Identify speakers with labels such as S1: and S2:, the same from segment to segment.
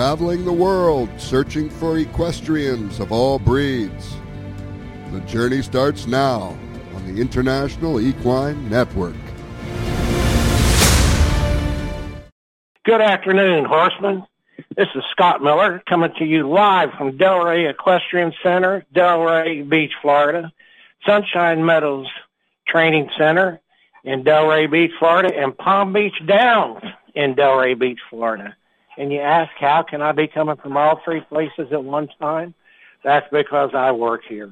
S1: traveling the world searching for equestrians of all breeds. The journey starts now on the International Equine Network.
S2: Good afternoon, horsemen. This is Scott Miller coming to you live from Delray Equestrian Center, Delray Beach, Florida, Sunshine Meadows Training Center in Delray Beach, Florida, and Palm Beach Downs in Delray Beach, Florida. And you ask, how can I be coming from all three places at one time? That's because I work here.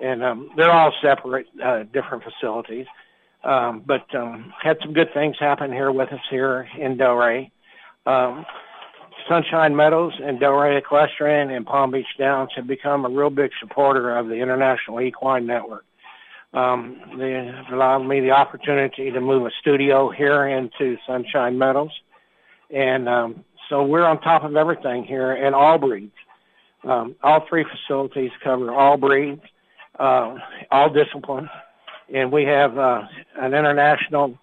S2: And um, they're all separate, uh, different facilities. Um, but um, had some good things happen here with us here in Delray. Um, Sunshine Meadows and Delray Equestrian and Palm Beach Downs have become a real big supporter of the International Equine Network. Um, they allowed me the opportunity to move a studio here into Sunshine Meadows. And um, so we're on top of everything here in all breeds. Um, all three facilities cover all breeds, uh, all disciplines, and we have uh, an international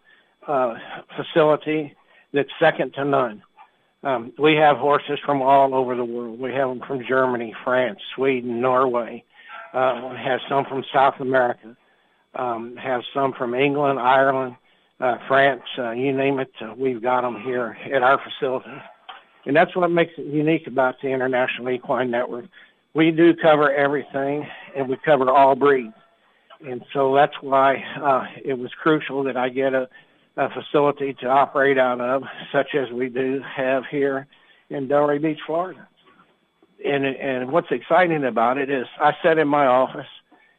S2: uh, facility that's second to none. Um, we have horses from all over the world. We have them from Germany, France, Sweden, Norway. Uh, we have some from South America. Um, have some from England, Ireland, uh, France, uh, you name it. Uh, we've got them here at our facility. And that's what makes it unique about the International Equine Network. We do cover everything, and we cover all breeds. And so that's why uh, it was crucial that I get a a facility to operate out of, such as we do have here in Delray Beach, Florida. And and what's exciting about it is I sit in my office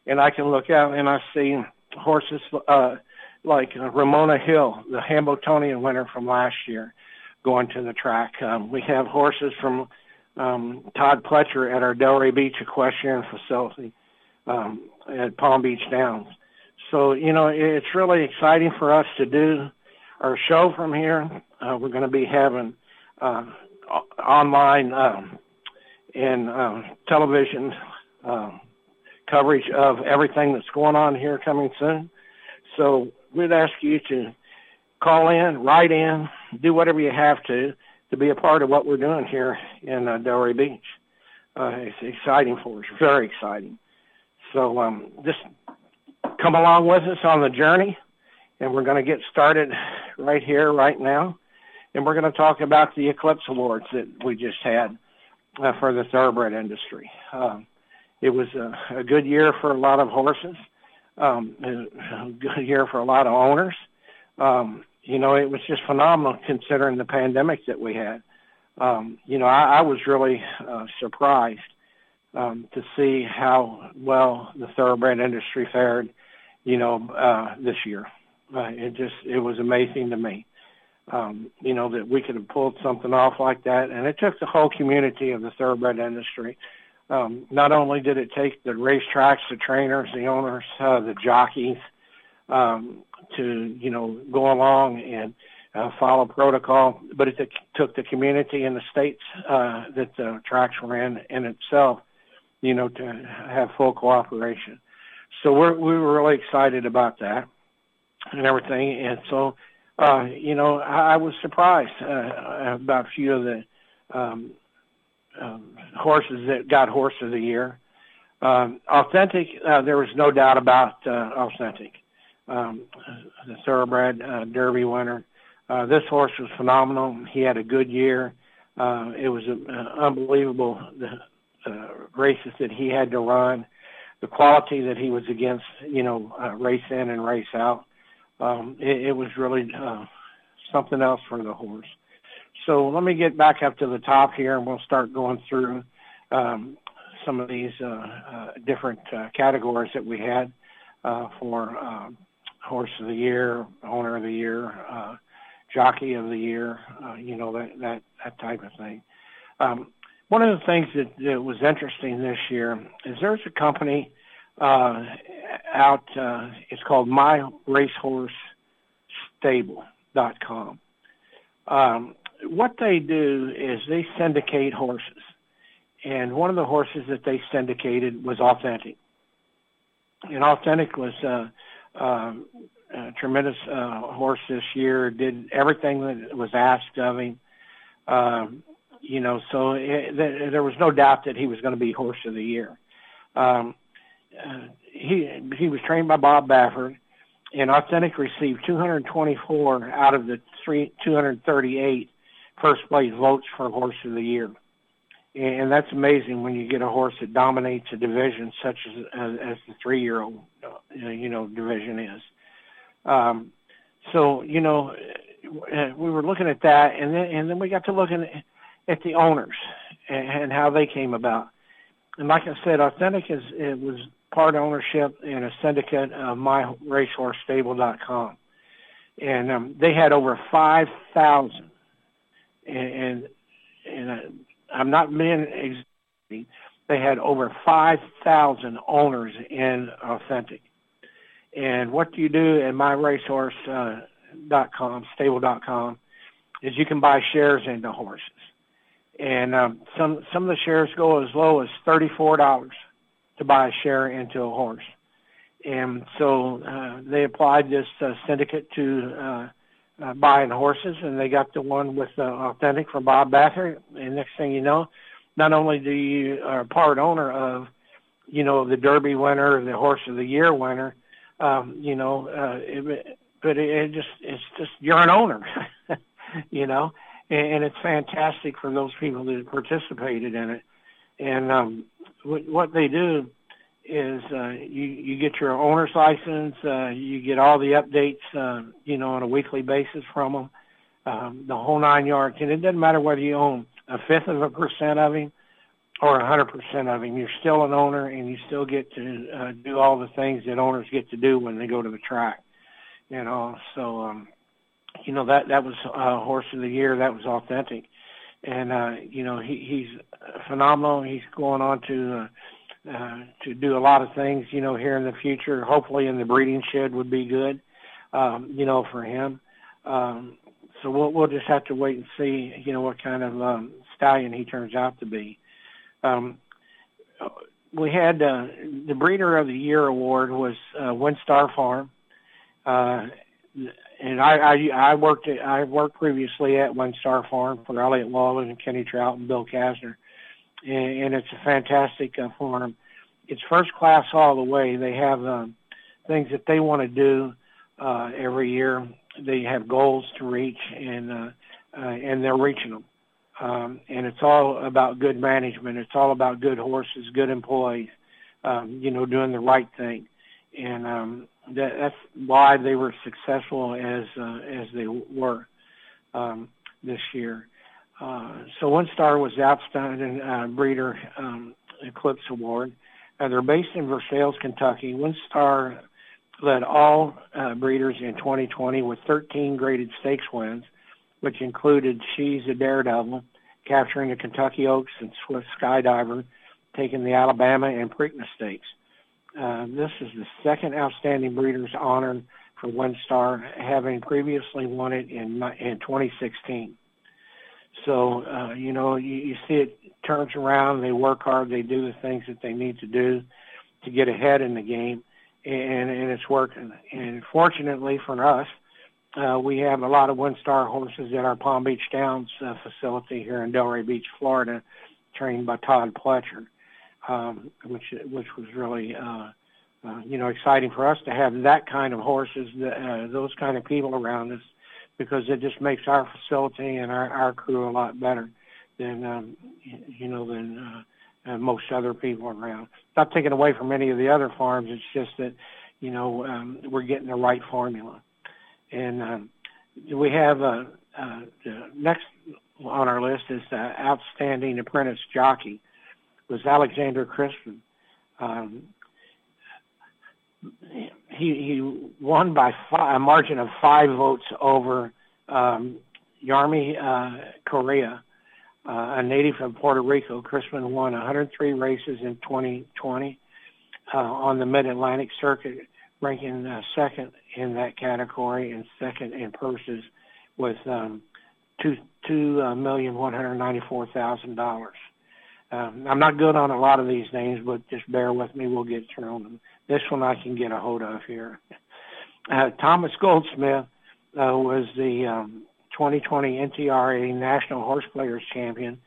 S2: and I can look out and I see horses uh, like Ramona Hill, the Hambletonian winner from last year, going to the track. Um, we have horses from um, Todd Pletcher at our Delray Beach Equestrian facility um, at Palm Beach Downs. So, you know, it's really exciting for us to do our show from here. Uh, we're going to be having uh, online um, and uh, television uh, coverage of everything that's going on here coming soon. So we'd ask you to call in, write in, do whatever you have to to be a part of what we're doing here in uh, Delray Beach. Uh, it's exciting for us, very exciting. So um, just come along with us on the journey, and we're going to get started right here, right now. And we're going to talk about the Eclipse Awards that we just had uh, for the thoroughbred industry. Um, it was a, a good year for a lot of horses, um, a good year for a lot of owners. Um, you know, it was just phenomenal considering the pandemic that we had. Um, you know, I, I was really uh, surprised um, to see how well the thoroughbred industry fared you know, uh, this year. Uh, it just, it was amazing to me, um, you know, that we could have pulled something off like that. And it took the whole community of the thoroughbred industry. Um, not only did it take the racetracks, the trainers, the owners, uh, the jockeys, um, to, you know, go along and, uh, follow protocol, but it took the community and the states, uh, that the tracks were in, in itself, you know, to have full cooperation so we're, we were really excited about that and everything. And so, uh, you know, I, I was surprised uh, about a few of the um, um, horses that got horse of the year. Um, authentic, uh, there was no doubt about uh, authentic. Um, the thoroughbred uh, Derby winner. Uh, this horse was phenomenal. He had a good year. Uh, it was uh, unbelievable the uh, races that he had to run the quality that he was against, you know, uh, race in and race out. Um, it, it was really uh, something else for the horse. So let me get back up to the top here, and we'll start going through um, some of these uh, uh, different uh, categories that we had uh, for uh, horse of the year, owner of the year, uh, jockey of the year, uh, you know that that that type of thing. Um, one of the things that, that was interesting this year is there's a company uh, out. Uh, it's called MyRacehorseStable.com. Um, what they do is they syndicate horses, and one of the horses that they syndicated was Authentic. And Authentic was uh, uh, a tremendous uh, horse this year. Did everything that was asked of him. Um, you know, so it, th- there was no doubt that he was going to be horse of the year. Um, uh, he he was trained by Bob Baffert, and Authentic received 224 out of the three 238 first place votes for horse of the year, and that's amazing when you get a horse that dominates a division such as as, as the three year old uh, you know division is. Um, so you know uh, we were looking at that, and then and then we got to looking at the owners and, how they came about. And like I said, Authentic is it was part ownership in a syndicate of MyRaceHorseStable.com, and um, they had over five thousand. And and, and I'm not being. They had over five thousand owners in Authentic. And what do you do at MyRacehorse? Uh, com, stable dot com, is you can buy shares into horses, and um, some some of the shares go as low as thirty four dollars to buy a share into a horse, and so uh, they applied this uh, syndicate to uh, buying horses, and they got the one with uh, authentic from Bob Baffert, and next thing you know, not only do you are part owner of, you know, the Derby winner, the Horse of the Year winner, um, you know, uh, it, but it, it just it's just you're an owner, you know, and, and it's fantastic for those people that participated in it. And um, what, what they do is uh, you you get your owner's license, uh, you get all the updates, uh, you know, on a weekly basis from them, um, the whole nine yards. And it doesn't matter whether you own a fifth of a percent of him or a hundred percent of him. You're still an owner, and you still get to uh, do all the things that owners get to do when they go to the track you know. So, um, you know that that was uh, horse of the year. That was authentic, and uh, you know he, he's phenomenal. He's going on to uh, uh, to do a lot of things. You know, here in the future, hopefully in the breeding shed would be good. Um, you know, for him. Um, so we'll we'll just have to wait and see. You know what kind of um, stallion he turns out to be. Um, we had uh, the breeder of the year award was uh, WinStar Farm. Uh, and I, I I worked at, I worked previously at WinStar Farm for Elliott Walden and Kenny Troutt and Bill Casner, and, and it's a fantastic uh, farm. It's first class all the way. They have um, things that they want to do uh, every year. They have goals to reach, and uh, uh, and they're reaching them. Um, and it's all about good management. It's all about good horses, good employees. Um, you know, doing the right thing, and um, that, that's why they were successful as uh, as they were um, this year. Uh, so star was the outstanding uh, breeder um, Eclipse Award. Uh, they're based in Versailles, Kentucky. One star led all uh, breeders in 2020 with 13 graded stakes wins, which included She's a Daredevil, capturing the Kentucky Oaks and Swiss Skydiver, taking the Alabama and Preakness Stakes. Uh, this is the second outstanding breeders honor for WinStar, having previously won it in in 2016. So uh, you know you, you see it turns around. They work hard. They do the things that they need to do to get ahead in the game, and and it's working. And fortunately for us, uh, we have a lot of WinStar horses at our Palm Beach Downs uh, facility here in Delray Beach, Florida, trained by Todd Pletcher um, which which was really uh, uh, you know exciting for us to have that kind of horses, uh, those kind of people around us, because it just makes our facility and our, our crew a lot better than um, you know than uh, uh, most other people around. Not taking away from any of the other farms, it's just that you know um, we're getting the right formula, and um, we have uh, uh, the next on our list is the outstanding apprentice jockey was Alexander Crispin. Um, he he won by five, a margin of five votes over um, Yarmy uh, Correa, uh, a native of Puerto Rico. Crispin won 103 races in 2020 uh, on the Mid-Atlantic Circuit, ranking uh, second in that category and second in purses with um, two two uh, million one hundred ninety-four thousand dollars. Um, I'm not good on a lot of these names, but just bear with me. We'll get through them. This one I can get a hold of here. Uh, Thomas Goldsmith uh, was the um, 2020 NTRA National Horse Players Champion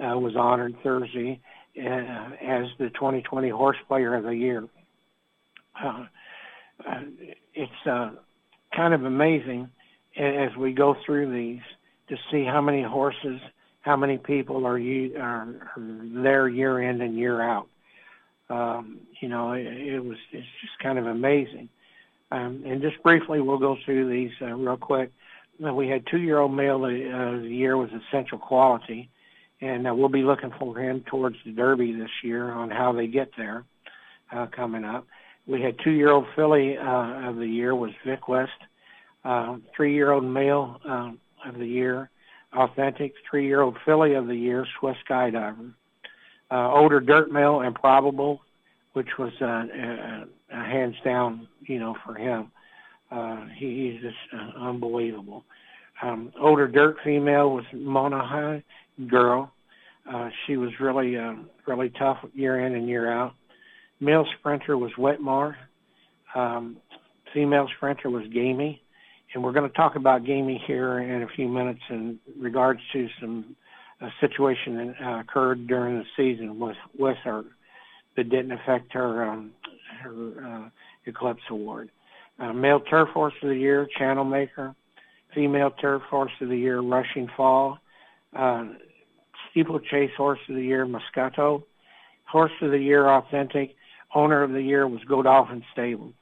S2: uh, was honored Thursday uh, as the 2020 Horse Player of the Year. Uh, uh, it's uh, kind of amazing as we go through these to see how many horses, how many people are, are, are there year in and year out. Um, you know, it, it was it's just kind of amazing. Um, and just briefly, we'll go through these uh, real quick. We had two-year-old male uh, of the year was Essential Quality, and uh, we'll be looking for him towards the Derby this year on how they get there uh, coming up. We had two-year-old filly uh, of the year was Vequist, uh, three-year-old male uh, of the year, Authentic, three-year-old filly of the year, Swiss Skydiver, uh, older dirt male, Improbable, which was uh, uh, uh, hands down, you know, for him. Uh, he, he's just uh, unbelievable. Um, older dirt female was Monomoy Girl. Uh, she was really, uh, really tough year in and year out. Male sprinter was Whitmore. Um, female sprinter was Gamine. And we're going to talk about Gamine here in a few minutes in regards to some uh, situation that uh, occurred during the season with, with her that didn't affect her um, her uh, Eclipse Award. Uh, male Turf Horse of the Year, Channel Maker. Female Turf Horse of the Year, Rushing Fall. Uh, Steeplechase Horse of the Year, Moscato. Horse of the Year, Authentic. Owner of the Year was Godolphin Stable,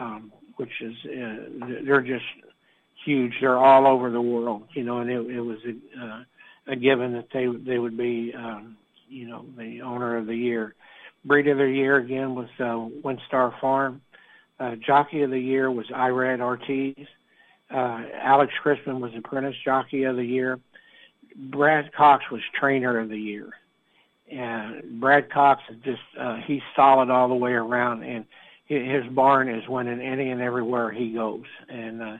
S2: um, which is, uh, they're just huge. They're all over the world, you know, and it, it was uh, a given that they, they would be, um, you know, the owner of the year. Breed of the year again was uh, WinStar Farm. Uh, jockey of the year was Irad Ortiz. Uh, Alex Christman was apprentice jockey of the year. Brad Cox was trainer of the year. And Brad Cox is just, uh, he's solid all the way around and his barn is winning any and everywhere he goes. And, uh,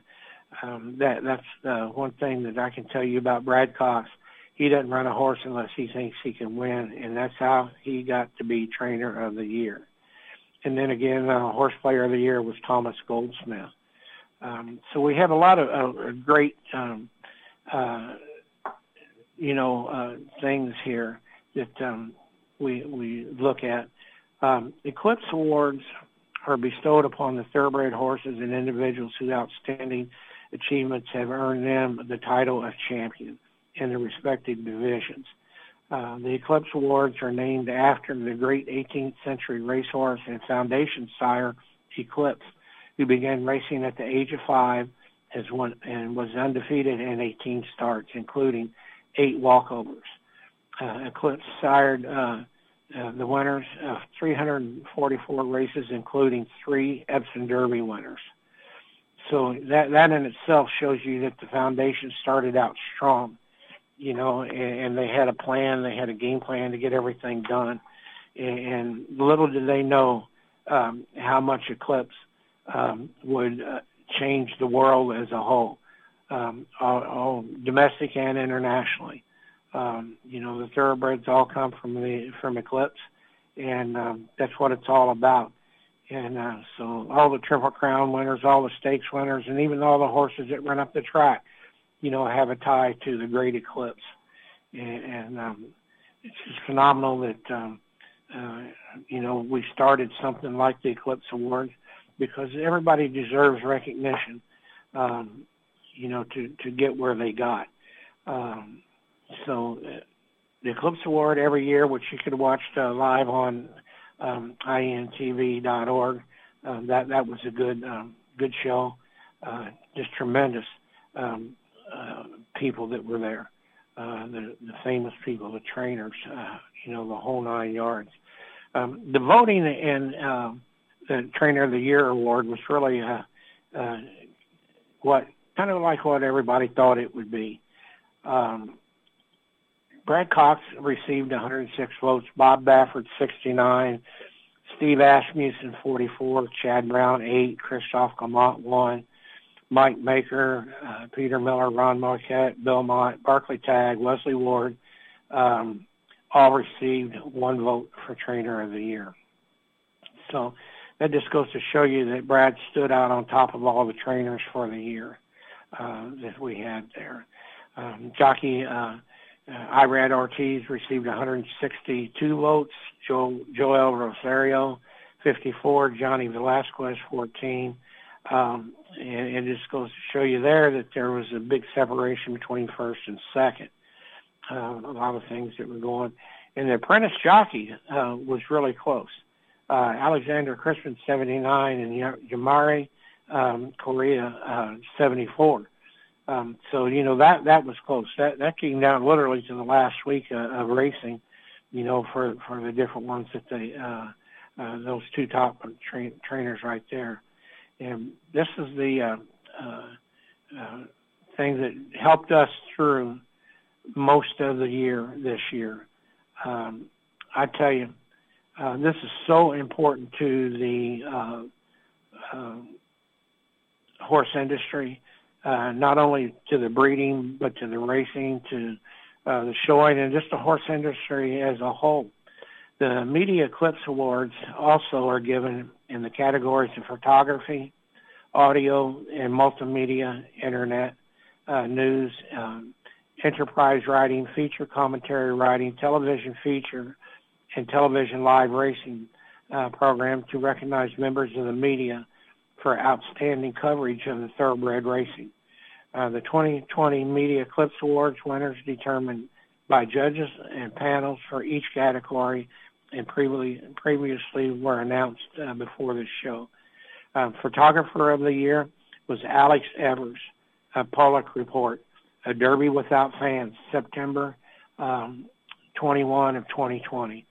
S2: um, that, that's, uh, one thing that I can tell you about Brad Cox he doesn't run a horse unless he thinks he can win, and that's how he got to be trainer of the year. And then again, uh, horse player of the year was Thomas Goldsmith. Um, so we have a lot of uh, great, um, uh, you know, uh, things here that um, we we look at. Um, Eclipse Awards are bestowed upon the thoroughbred horses and individuals whose outstanding achievements have earned them the title of champion in their respective divisions. Uh, the Eclipse Awards are named after the great 18th century racehorse and foundation sire Eclipse, who began racing at the age of five and was undefeated in 18 starts, including eight walkovers. Uh, Eclipse sired uh, uh, the winners of 344 races, including three Epsom Derby winners. So that that in itself shows you that the foundation started out strong you know, and, and they had a plan, they had a game plan to get everything done. And, and little did they know um, how much Eclipse um, would uh, change the world as a whole, um, all, all domestic and internationally. Um, you know, the thoroughbreds all come from the from Eclipse, and um, that's what it's all about. And uh, so all the Triple Crown winners, all the stakes winners, and even all the horses that run up the track you know, have a tie to the Great Eclipse. And, and um, it's just phenomenal that, um, uh, you know, we started something like the Eclipse Award because everybody deserves recognition, um, you know, to, to get where they got. Um, so uh, the Eclipse Award every year, which you could watch uh, live on um, intv.org, um, that that was a good um, good show, uh, just tremendous. Um, uh, people that were there, uh, the, the famous people, the trainers, uh, you know, the whole nine yards. Um, the voting and uh, the Trainer of the Year award was really uh, uh, what kind of like what everybody thought it would be. Um, Brad Cox received 106 votes, Bob Baffert 69, Steve Asmussen 44, Chad Brown 8, Christophe Clement 1, Mike Maker, uh, Peter Miller, Ron Moquett, Bill Mott, Barclay Tagg, Wesley Ward, um, all received one vote for Trainer of the Year. So that just goes to show you that Brad stood out on top of all the trainers for the year uh, that we had there. Um, jockey uh, uh, Irad Ortiz received 162 votes. Joel, Joel Rosario, 54. Johnny Velazquez, 14. Um, and it just goes to show you there that there was a big separation between first and second. Uh, a lot of things that were going. And the apprentice jockey uh, was really close. Uh, Alexander Crispin, 79, and Yamari um, Korea, uh, 74. Um, so you know that that was close. That that came down literally to the last week uh, of racing. You know, for for the different ones that they uh, those two top tra- trainers right there. And this is the uh, uh, uh, thing that helped us through most of the year this year. Um, I tell you, uh, this is so important to the uh, uh, horse industry uh, not only to the breeding, but to the racing, to uh, the showing, and just the horse industry as a whole. The Media Eclipse Awards also are given in the categories of photography, audio, and multimedia, internet, uh, news, um, enterprise writing, feature commentary writing, television feature, and television live racing uh, program to recognize members of the media for outstanding coverage of the thoroughbred racing. Uh, the 2020 Media Eclipse Awards winners determined by judges and panels for each category and previously, previously were announced uh, before this show. Uh, photographer of the year was Alex Evers, a Paulick Report, a Derby Without Fans, September um, 21 of 2020.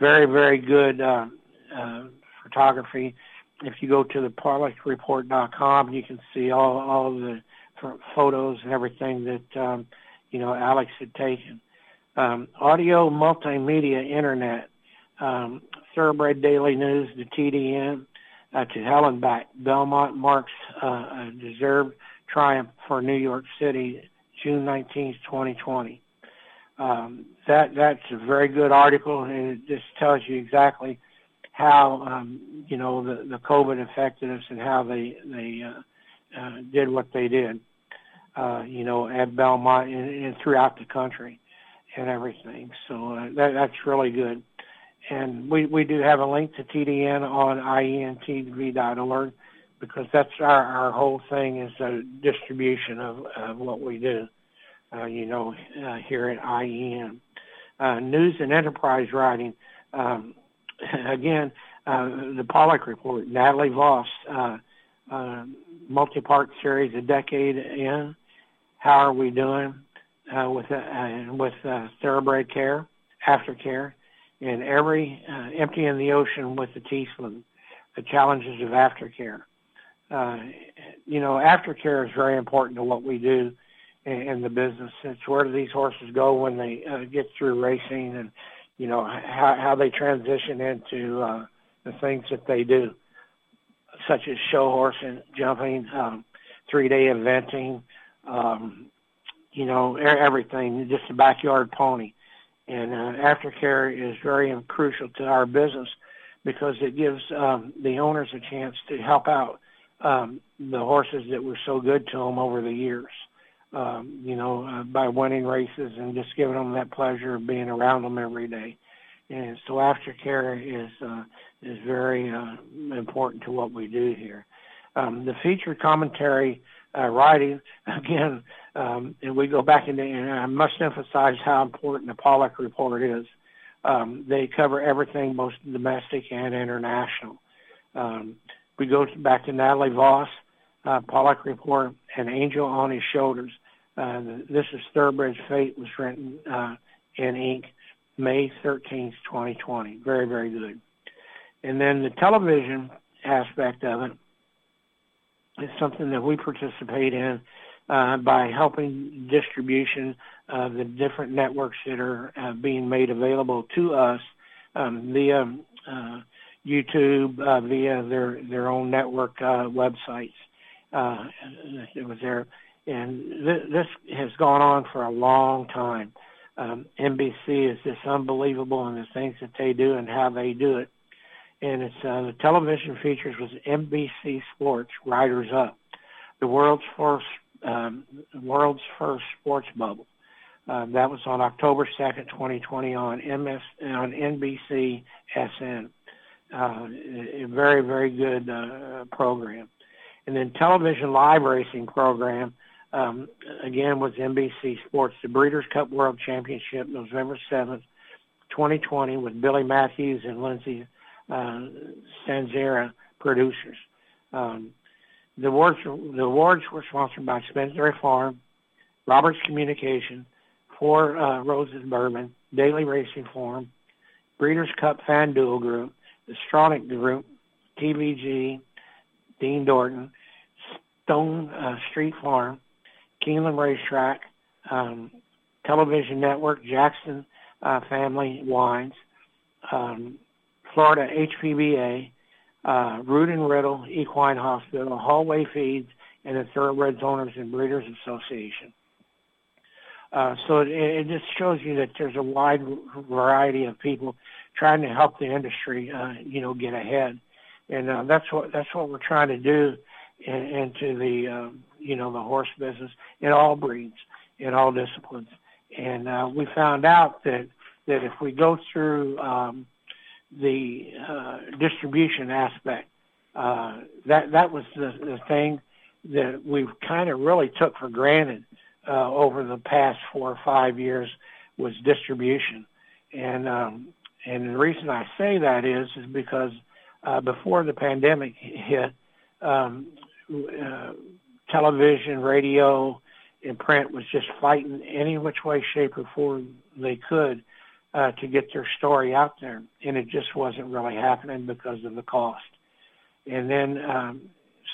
S2: Very, very good uh, uh, photography if you go to the PaulickReport.com, you can see all all of the photos and everything that um, you know Alex had taken. Um, audio, multimedia, internet, um, Thoroughbred Daily News, the TDN, uh, to Hellenbach, Belmont marks uh, a deserved triumph for New York City, June 19, 2020. Um, that that's a very good article, and it just tells you exactly how um, you know the, the COVID affected us and how they they uh, uh, did what they did, uh, you know, at Belmont and, and throughout the country and everything. So uh, that that's really good. And we, we do have a link to TDN on ientv.org because that's our, our whole thing is a distribution of, of what we do, uh, you know, uh, here at IEN. Uh, news and enterprise writing. Um, again, uh, the Paulick Report, Natalie Voss, uh, uh, multi-part series, a decade in. How are we doing with with thoroughbred care, aftercare, and every uh, empty in the ocean with the teaspoon, the challenges of aftercare. Uh, you know, aftercare is very important to what we do in, in the business. It's where do these horses go when they uh, get through racing and you know how how they transition into uh, the things that they do, such as show horsing, jumping, um, three day eventing, um, you know everything, just a backyard pony. And uh, aftercare is very crucial to our business because it gives um, the owners a chance to help out um, the horses that were so good to them over the years um, you know, uh, by winning races and just giving them that pleasure of being around them every day. And so aftercare is uh, is very uh, important to what we do here. Um, the featured commentary uh, writing again, um, and we go back into, and I must emphasize how important the Paulick report is. Um, they cover everything, both domestic and international. Um, we go back to Natalie Voss, uh, Paulick Report, and Angel on His Shoulders. Uh, this is Thoroughbred's Fate was written uh, in ink May 13th, 2020. Very, very good. And then the television aspect of it is something that we participate in uh, by helping distribution of the different networks that are uh, being made available to us um, via uh, YouTube, uh, via their their own network uh, websites uh, it was there. And th- this has gone on for a long time. Um, NBC is just unbelievable in the things that they do and how they do it. And it's the television features was NBC Sports Riders Up, the world's first um, world's first sports bubble. Uh, that was on October 2nd, 2020 on MS on NBC SN. Uh, a very, very good uh, program. And then television live racing program, um, again, was NBC Sports, the Breeders' Cup World Championship, November 7th, 2020, with Billy Matthews and Lindsay uh, Sanzera producers. Um, the awards, the awards were sponsored by Spencer Farm, Roberts Communication, Four uh, Roses Bourbon, Daily Racing Form, Breeders' Cup Fan Duel Group, the Group, TVG, Dean Dorton, Stone uh, Street Farm, Keeneland Racetrack, um, Television Network, Jackson uh, Family Wines, um, Florida HPBA, uh, Rood and Riddle Equine Hospital, Hallway Feeds, and the Thoroughbreds Owners and Breeders Association. Uh, so it, it just shows you that there's a wide variety of people trying to help the industry, uh, you know, get ahead, and uh, that's what that's what we're trying to do in, into the um, you know the horse business in all breeds, in all disciplines, and uh, we found out that that if we go through um, the uh, distribution aspect, uh, that that was the, the thing that we kind of really took for granted uh, over the past four or five years was distribution. And um, and the reason I say that is is because uh, before the pandemic hit, um, uh, television, radio, and print was just fighting any which way, shape, or form they could uh, to get their story out there, and it just wasn't really happening because of the cost. And then um,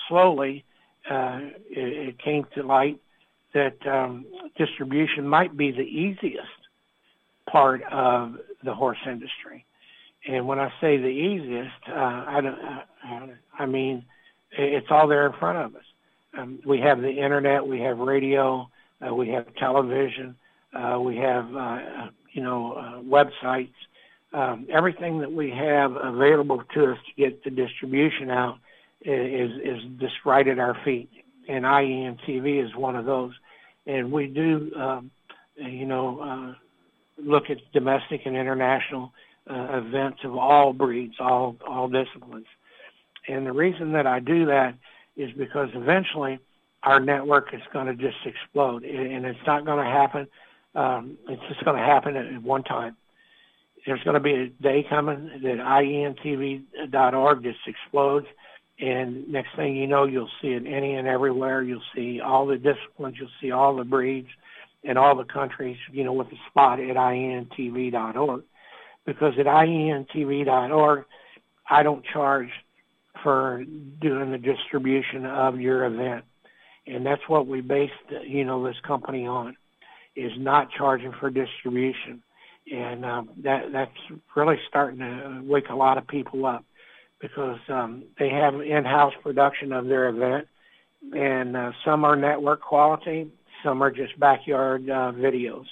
S2: slowly, uh, it, it came to light that um, distribution might be the easiest part of the horse industry. And when I say the easiest, uh, I, don't, uh, I mean it's all there in front of us. Um, we have the internet, we have radio, uh, we have television, uh, we have uh, you know uh, websites. Um, everything that we have available to us to get the distribution out is is just right at our feet. And IEN TV is one of those and we do, um, you know, uh, look at domestic and international uh, events of all breeds, all all disciplines. And the reason that I do that is because eventually our network is going to just explode, and it's not going to happen. Um, it's just going to happen at one time. There's going to be a day coming that IENTV.org just explodes, and next thing you know, you'll see it any and everywhere. You'll see all the disciplines. You'll see all the breeds and all the countries, you know, with a spot at IENTV.org. Because at IENTV.org, I don't charge for doing the distribution of your event. And that's what we based, you know, this company on, is not charging for distribution. And um, that that's really starting to wake a lot of people up because um, they have in-house production of their event, and uh, some are network quality, some are just backyard uh, videos,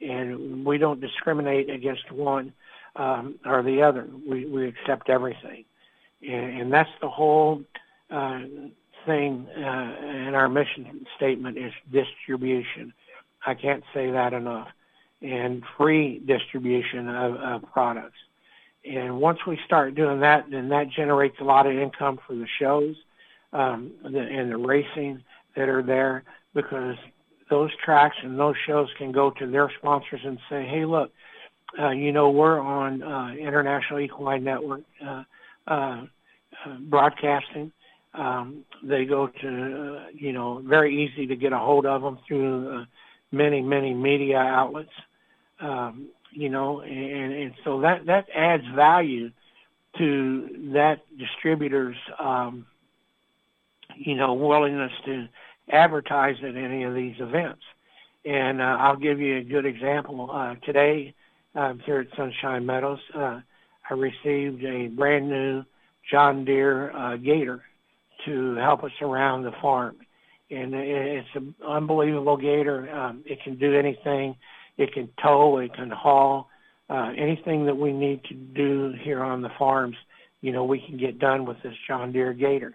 S2: and we don't discriminate against one um, or the other. We we accept everything, and, and that's the whole uh, thing uh, in our mission statement is distribution. I can't say that enough, and free distribution of, of products. And once we start doing that, then that generates a lot of income for the shows um, and the racing that are there because those tracks and those shows can go to their sponsors and say, hey, look, uh, you know, we're on uh, International Equine Network uh, uh, uh, broadcasting. Um, they go to, uh, you know, very easy to get a hold of them through uh, many, many media outlets. Um, you know, and, and so that, that adds value to that distributor's, um, you know, willingness to advertise at any of these events. And uh, I'll give you a good example. Uh, today, uh, here at Sunshine Meadows, uh, I received a brand new John Deere uh, Gator to help us around the farm. And it's an unbelievable gator. Um, it can do anything it can tow, it can haul, uh, anything that we need to do here on the farms, you know, we can get done with this John Deere Gator.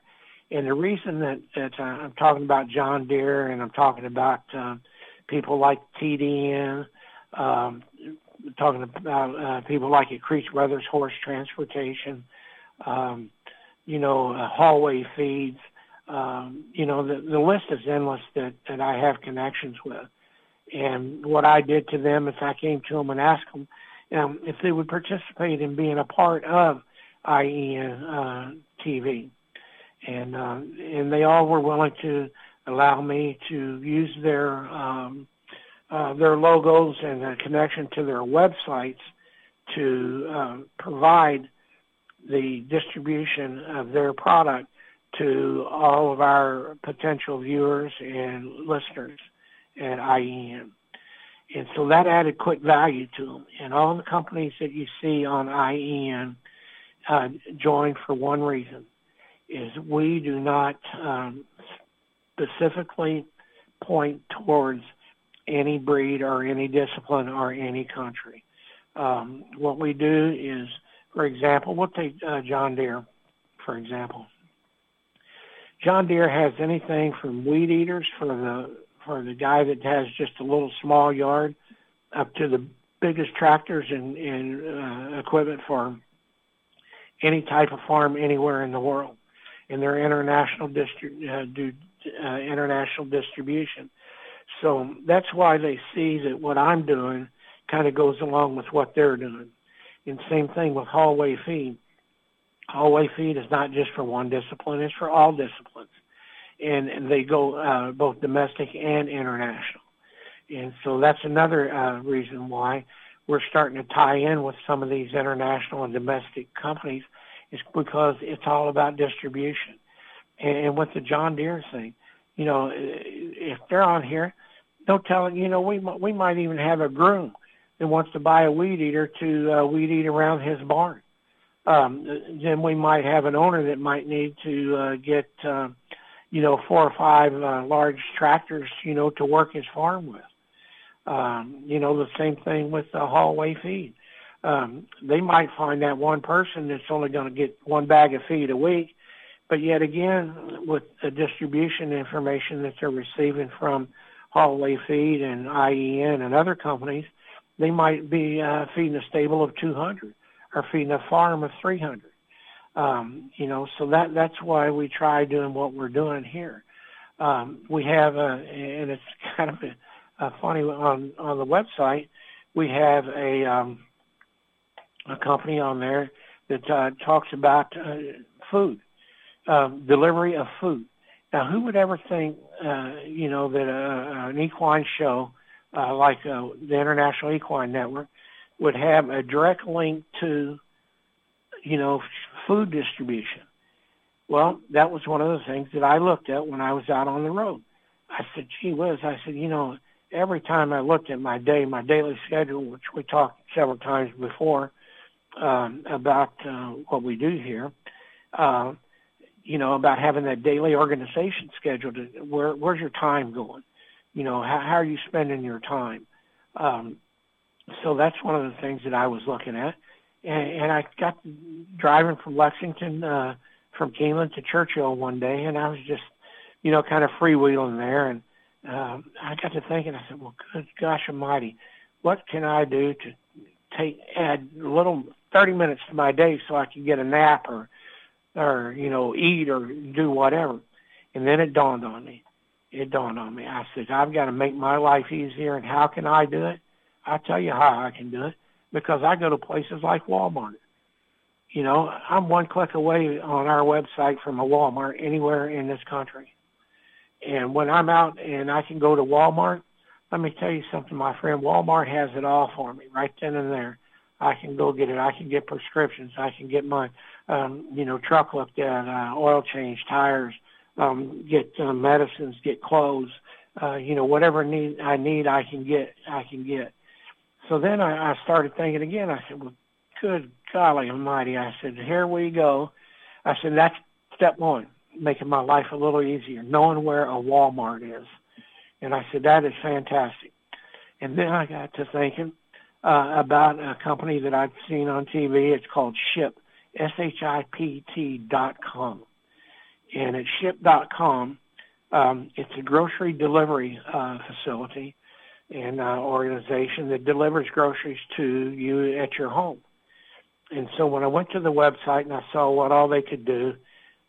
S2: And the reason that, that uh, I'm talking about John Deere and I'm talking about uh, people like TDN, um, talking about uh, people like at Creech Brothers Horse Transportation, um, you know, uh, hallway feeds. Um, you know, the, the list is endless that, that I have connections with. And what I did to them if I came to them and asked them um, if they would participate in being a part of IEN uh, TV. And, uh, and they all were willing to allow me to use their um, uh, their logos and a connection to their websites to uh, provide the distribution of their product to all of our potential viewers and listeners at IEN. And so that added quick value to them. And all the companies that you see on IEN uh, join for one reason, is we do not um, specifically point towards any breed or any discipline or any country. Um, what we do is, for example, we'll take uh, John Deere, for example. John Deere has anything from weed eaters for the for the guy that has just a little small yard, up to the biggest tractors and, and uh, equipment for any type of farm anywhere in the world, and their international distri- uh, do uh, international distribution. So that's why they see that what I'm doing kind of goes along with what they're doing. And same thing with hallway feed. Hallway feed is not just for one discipline, it's for all disciplines. And, and they go uh, both domestic and international. And so that's another uh, reason why we're starting to tie in with some of these international and domestic companies is because it's all about distribution. And, and with the John Deere thing, you know, if they're on here, no telling, you know, we we might even have a groom that wants to buy a weed eater to uh, weed eat around his barn. Um, then we might have an owner that might need to uh, get, uh, you know, four or five uh, large tractors, you know, to work his farm with. Um, you know, the same thing with the hallway feed. Um, they might find that one person that's only going to get one bag of feed a week, but yet again, with the distribution information that they're receiving from Hallway Feed and IEN and other companies, they might be uh, feeding a stable of 200 or feeding a farm of 300. Um, you know, so that that's why we try doing what we're doing here. Um, we have, a, and it's kind of a, a funny on on the website. We have a um, a company on there that uh, talks about uh, food, um, delivery of food. Now, who would ever think, uh, you know, that uh, an equine show uh, like uh, the International Equine Network would have a direct link to, you know, food distribution? Well, that was one of the things that I looked at when I was out on the road. I said, gee whiz, I said, you know, every time I looked at my day, my daily schedule, which we talked several times before um, about uh, what we do here, uh, you know, about having that daily organization scheduled. Where where's your time going? You know, how, how are you spending your time? Um, so that's one of the things that I was looking at, and, and I got driving from Lexington, uh, from Keeneland to Churchill one day, and I was just, you know, kind of freewheeling there, and um, I got to thinking. I said, well, good gosh Almighty, what can I do to take add a little 30 minutes to my day so I can get a nap or or you know eat or do whatever. And then it dawned on me. It dawned on me. I said, I've got to make my life easier. And how can I do it? I'll tell you how I can do it because I go to places like Walmart. You know, I'm one click away on our website from a Walmart anywhere in this country. And when I'm out and I can go to Walmart, let me tell you something, my friend. Walmart has it all for me right then and there. I can go get it. I can get prescriptions. I can get my, um, you know, truck looked at, uh, oil change, tires, um, get uh, medicines, get clothes, uh, you know, whatever need I need, I can get. I can get. So then I, I started thinking again. I said, well, good golly almighty. I said, here we go. I said, that's step one, making my life a little easier, knowing where a Walmart is. And I said, that is fantastic. And then I got to thinking, uh, about a company that I've seen on TV. It's called Shipt, S-H-I-P-T dot com. And at Shipt dot com, um, it's a grocery delivery uh, facility and uh, organization that delivers groceries to you at your home. And so when I went to the website and I saw what all they could do,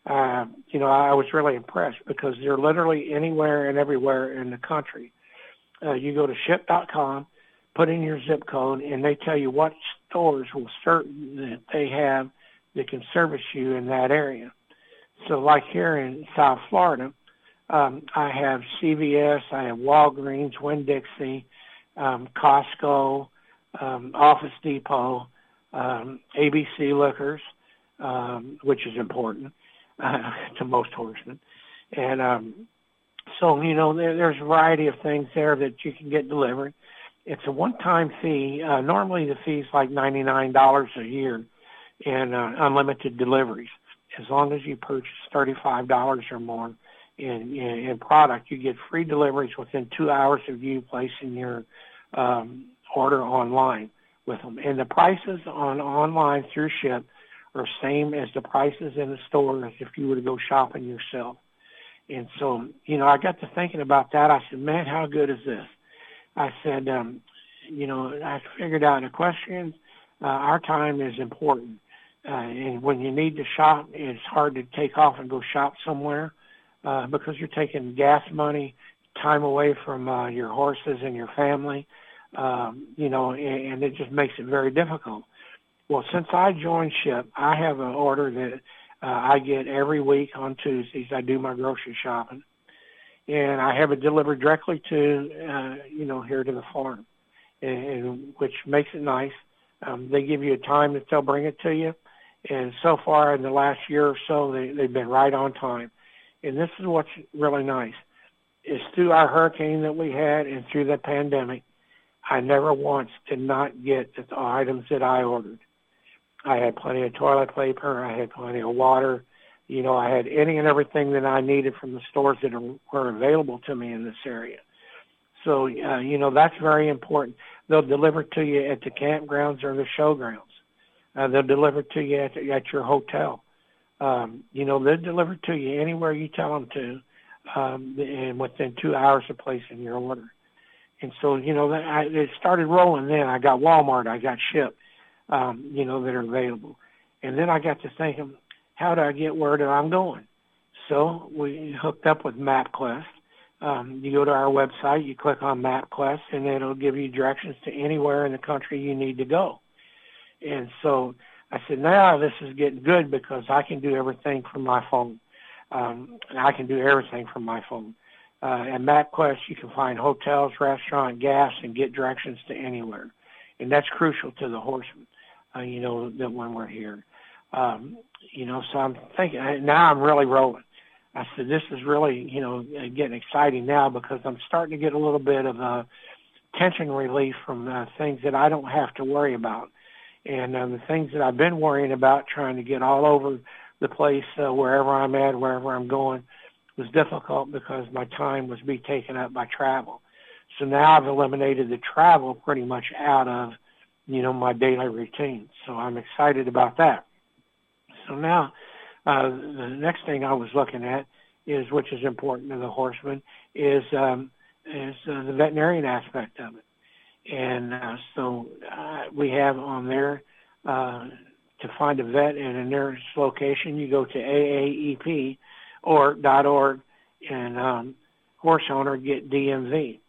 S2: uh, you know, I was really impressed because they're literally anywhere and everywhere in the country. Uh, you go to shipt.com, put in your zip code, and they tell you what stores will certain that they have that can service you in that area. So like here in South Florida, um, I have CVS, I have Walgreens, Winn-Dixie, um, Costco, um, Office Depot, um, ABC Liquors, um, which is important uh, to most horsemen. And um, so, you know, there, there's a variety of things there that you can get delivered. It's a one-time fee. Uh, normally the fee is like $99 a year and uh, unlimited deliveries. As long as you purchase $35 or more in, in, in product, you get free deliveries within two hours of you placing your um, order online with them. And the prices on online through Shipt are same as the prices in the store as if you were to go shopping yourself. And so, you know, I got to thinking about that. I said, man, how good is this? I said, um, you know, I figured out equestrians, uh, our time is important. Uh, and when you need to shop, it's hard to take off and go shop somewhere uh, because you're taking gas money, time away from uh, your horses and your family, um, you know, and, and it just makes it very difficult. Well, since I joined SHIPT, I have an order that uh, I get every week on Tuesdays. I do my grocery shopping, and I have it delivered directly to, uh, you know, here to the farm, and, and which makes it nice. Um, they give you a time that they'll bring it to you, and so far in the last year or so, they, they've been right on time. And this is what's really nice. Is through our hurricane that we had and through the pandemic, I never once did not get the items that I ordered. I had plenty of toilet paper. I had plenty of water. You know, I had any and everything that I needed from the stores that were available to me in this area. So, uh, you know, that's very important. They'll deliver to you at the campgrounds or the showgrounds. Uh, they'll deliver to you at, at your hotel. Um, you know, they'll deliver to you anywhere you tell them to, um, and within two hours of placing your order. And so, you know, I, it started rolling then. I got Walmart, I got Shipt, um, you know, that are available. And then I got to thinking, how do I get where that I'm going? So we hooked up with MapQuest. Um, you go to our website, you click on MapQuest, and it'll give you directions to anywhere in the country you need to go. And so I said, now this is getting good because I can do everything from my phone. Um, I can do everything from my phone. Uh, at MapQuest, you can find hotels, restaurant, gas, and get directions to anywhere. And that's crucial to the horseman, uh, you know, that when we're here. Um, you know, so I'm thinking, now I'm really rolling. I said, this is really, you know, getting exciting now because I'm starting to get a little bit of a tension relief from uh, things that I don't have to worry about. And uh, the things that I've been worrying about, trying to get all over the place, uh, wherever I'm at, wherever I'm going, was difficult because my time was being taken up by travel. So now I've eliminated the travel pretty much out of, you know, my daily routine. So I'm excited about that. So now, uh, the next thing I was looking at is, which is important to the horseman, is um, is uh, the veterinarian aspect of it. And uh, so uh, we have on there uh, to find a vet in a nearest location, you go to AAEP or dot .org and um, horse owner get DMV.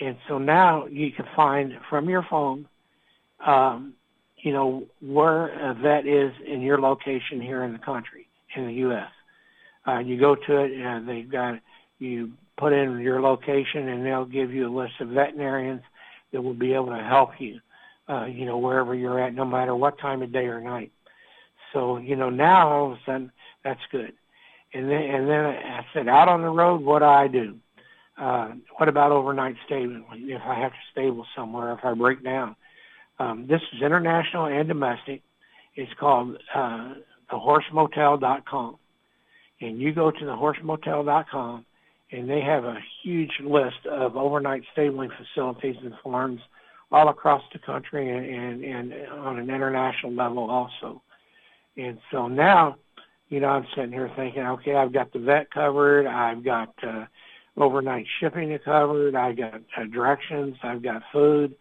S2: And so now you can find from your phone, um, you know, where a vet is in your location here in the country, in the U.S. Uh, you go to it and they've got, you put in your location and they'll give you a list of veterinarians that will be able to help you, uh, you know, wherever you're at, no matter what time of day or night. So, you know, now all of a sudden that's good. And then, and then I said, out on the road, what do I do? Uh, what about overnight stabling? If I have to stable somewhere, if I break down. Um, this is international and domestic. It's called uh, thehorsemotel.com. And you go to thehorsemotel.com and they have a huge list of overnight stabling facilities and farms all across the country and, and, and on an international level also. And so now, you know, I'm sitting here thinking, okay, I've got the vet covered, I've got uh, overnight shipping covered. I've got uh, directions. I've got food.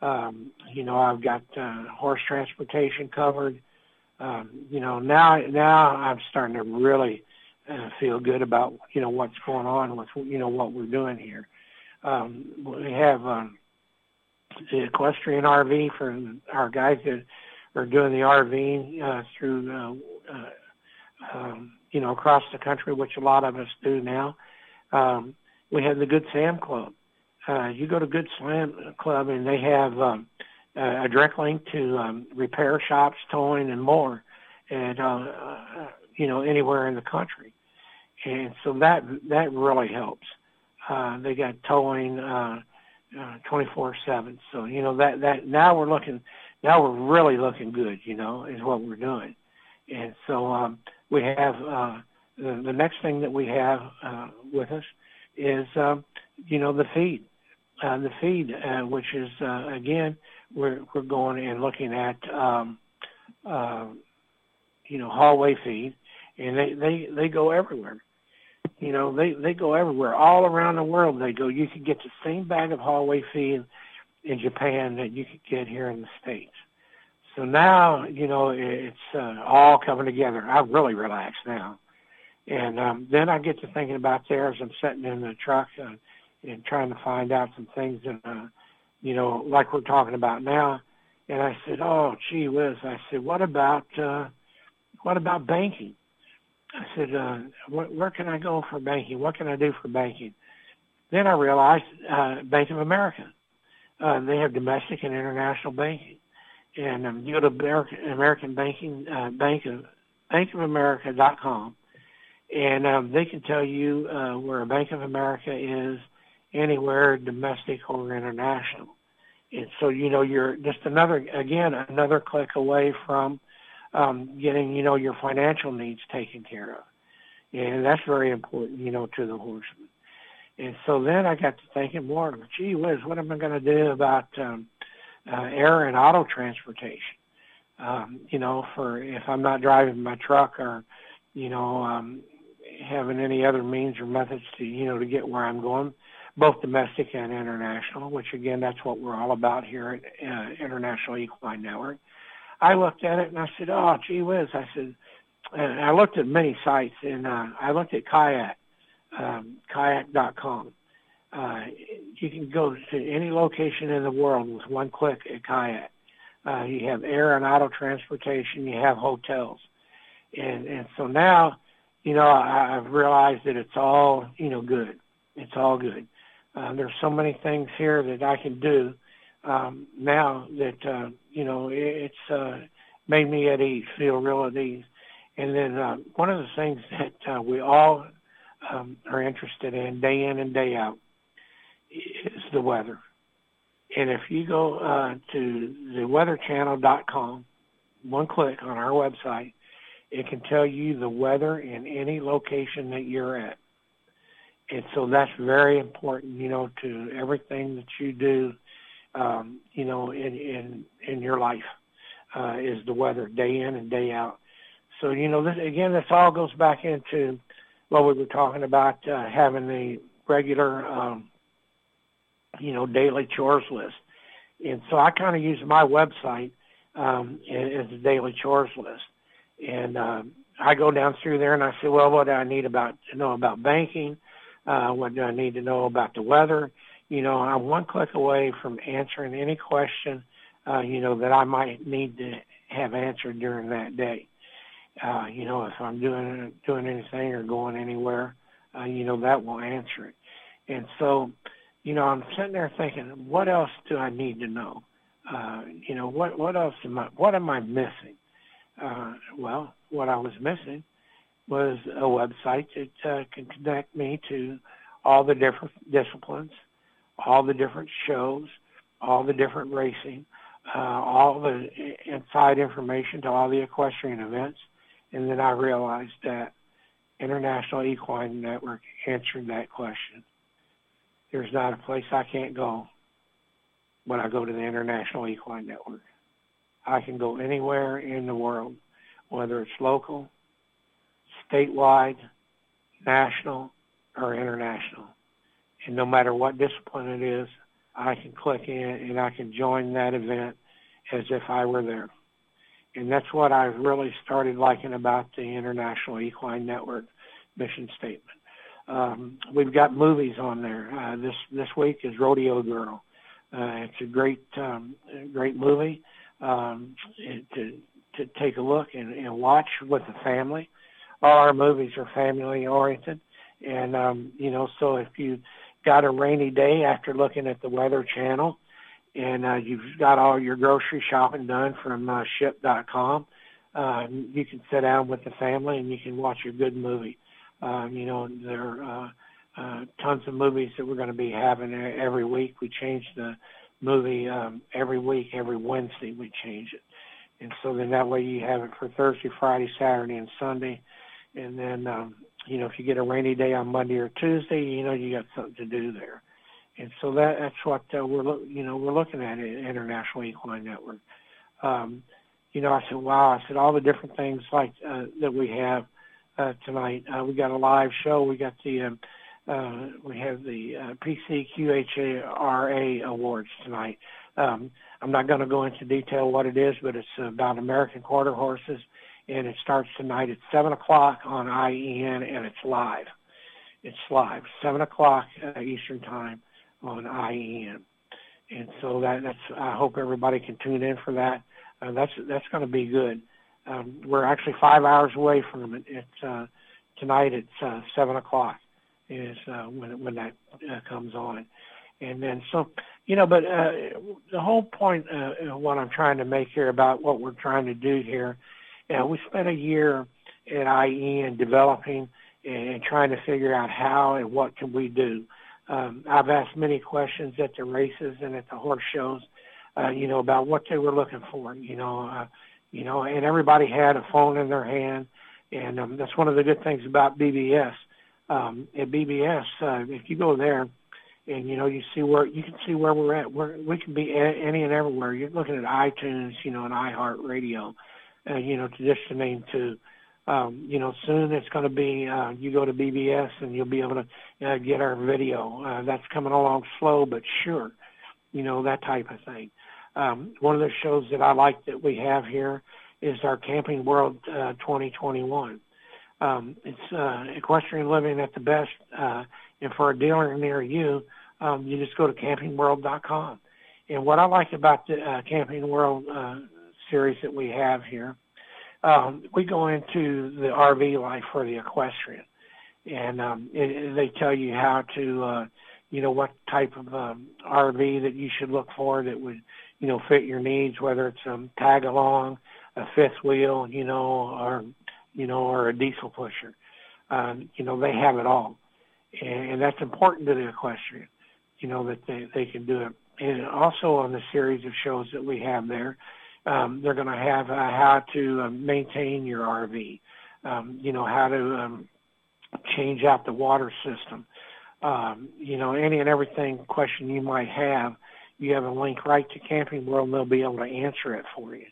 S2: Um, you know, I've got uh, horse transportation covered. Um, you know, now now I'm starting to really uh, feel good about you know what's going on with you know what we're doing here. Um, we have um, the equestrian RV for our guys that are doing the RV uh, through uh, uh, um, you know across the country, which a lot of us do now. Um, we have the Good Sam Club. Uh, you go to Good Sam Club and they have um, a direct link to um, repair shops, towing, and more, and uh, uh, you know anywhere in the country. And so that that really helps. Uh, they got towing uh, uh, 24/7. So you know that that now we're looking, now we're really looking good. You know, is what we're doing. And so um, we have uh, the, the next thing that we have uh, with us is um, you know the feed, uh, the feed, uh, which is uh, again we're we're going and looking at um, uh, you know hallway feed, and they they they go everywhere. You know they they go everywhere, all around the world. They go. You can get the same bag of hallway feed in Japan that you could get here in the states. So now, you know, it's uh, all coming together. I'm really relaxed now. And um, then I get to thinking about there as I'm sitting in the truck uh, and trying to find out some things that, uh, you know, like we're talking about now. And I said, oh, gee whiz. I said, what about, uh, what about banking? I said, uh, wh- where can I go for banking? What can I do for banking? Then I realized uh, Bank of America. Uh, they have domestic and international banking. And um, you go to American, American Banking, uh, Bank of, bankofamerica.com and um, they can tell you uh, where a Bank of America is anywhere, domestic or international. And so you know you're just another again another click away from um, getting you know your financial needs taken care of, and that's very important you know to the horseman. And so then I got to thinking more. Gee whiz, what am I going to do about um, uh, air and auto transportation? Um, you know, for if I'm not driving my truck or you know, um, having any other means or methods to you know to get where I'm going, both domestic and international. Which again, that's what we're all about here at uh, International Equine Network. I looked at it and I said, "Oh, gee whiz!" I said, and I looked at many sites and uh, I looked at kayak, um, kayak.com. Uh, you can go to any location in the world with one click at kayak. Uh, you have air and auto transportation. You have hotels, and and so now you know, I, I've realized that it's all, you know, good. It's all good. Uh, there's so many things here that I can do um, now that, uh, you know, it, it's uh, made me at ease, feel real at ease. And then uh, one of the things that uh, we all um, are interested in day in and day out is the weather. And if you go uh, to theweatherchannel.com, one click on our website, it can tell you the weather in any location that you're at. And so that's very important, you know, to everything that you do, um, you know, in, in, in your life, uh, is the weather day in and day out. So, you know, this, again, this all goes back into what we were talking about, uh, having the regular, um, you know, daily chores list. And so I kind of use my website, um, as a daily chores list. And um, I go down through there and I say, well, what do I need about to know about banking? Uh, what do I need to know about the weather? You know, I'm one click away from answering any question, uh, you know, that I might need to have answered during that day. Uh, you know, if I'm doing doing anything or going anywhere, uh, you know, that will answer it. And so, you know, I'm sitting there thinking, what else do I need to know? Uh, you know, what what else am I what am I missing? uh, well, what I was missing was a website that uh, can connect me to all the different disciplines, all the different shows, all the different racing, uh, all the inside information to all the equestrian events. And then I realized that International Equine Network answered that question. There's not a place I can't go when I go to the International Equine Network. I can go anywhere in the world, whether it's local, statewide, national, or international. And no matter what discipline it is, I can click in and I can join that event as if I were there. And that's what I've really started liking about the International Equine Network mission statement. Um, we've got movies on there. Uh, this this week is Rodeo Girl. Uh, it's a great um, great movie um, to to take a look and, and watch with the family. All our movies are family oriented, and um, you know, so if you got a rainy day after looking at the Weather Channel, and uh, you've got all your grocery shopping done from uh, shipt.com, uh, you can sit down with the family and you can watch a good movie. Um, you know, there are uh, uh, tons of movies that we're going to be having every week. We change the movie um, every week, every Wednesday we change it. And so then that way you have it for Thursday, Friday, Saturday, and Sunday. And then, um, you know, if you get a rainy day on Monday or Tuesday, you know, you got something to do there. And so that, that's what uh, we're, you know, we're looking at at International Equine Network. Um, you know, I said, wow, I said all the different things like uh, that we have uh, tonight. Uh, we got a live show. We got the, um, uh, we have the uh, PCQHRA awards tonight. Um, I'm not going to go into detail what it is, but it's about American quarter horses, and it starts tonight at seven o'clock on IEN, and it's live. It's live, seven o'clock uh, Eastern time on IEN, and so that that's. I hope everybody can tune in for that. Uh, that's that's going to be good. Um, we're actually five hours away from it. It's uh, tonight. It's uh, seven o'clock is uh, when when that uh, comes on, and then so you know. But uh, the whole point uh, what I'm trying to make here about what we're trying to do here, know, we spent a year at IEN developing and trying to figure out how and what can we do. Um, I've asked many questions at the races and at the horse shows, uh, you know, about what they were looking for. You know, uh, you know, and everybody had a phone in their hand, and um, that's one of the good things about BBS um, at BBS, uh, if you go there and you know you see where you can see where we're at, we're, we can be any and everywhere. You're looking at iTunes, you know, and iHeartRadio, uh, you know, to just to name two. Um, you know, soon it's going to be uh, you go to BBS and you'll be able to uh, get our video. Uh, that's coming along slow but sure. You know that type of thing. Um, one of the shows that I like that we have here is our Camping World uh, 2021 um, it's uh, equestrian living at the best. Uh, and for a dealer near you, um, you just go to campingworld.com. And what I like about the uh, Camping World uh, series that we have here, um, we go into the RV life for the equestrian, and um, it, it, they tell you how to, uh, you know, what type of um, RV that you should look for that would, you know, fit your needs, whether it's um, tag along, a fifth wheel, you know, or you know, or a diesel pusher. Um, you know, they have it all. And, and that's important to the equestrian, you know, that they, they can do it. And also on the series of shows that we have there, um, they're going to have uh, how to uh, maintain your RV, um, you know, how to um, change out the water system, um, you know, any and everything question you might have, you have a link right to Camping World and they'll be able to answer it for you.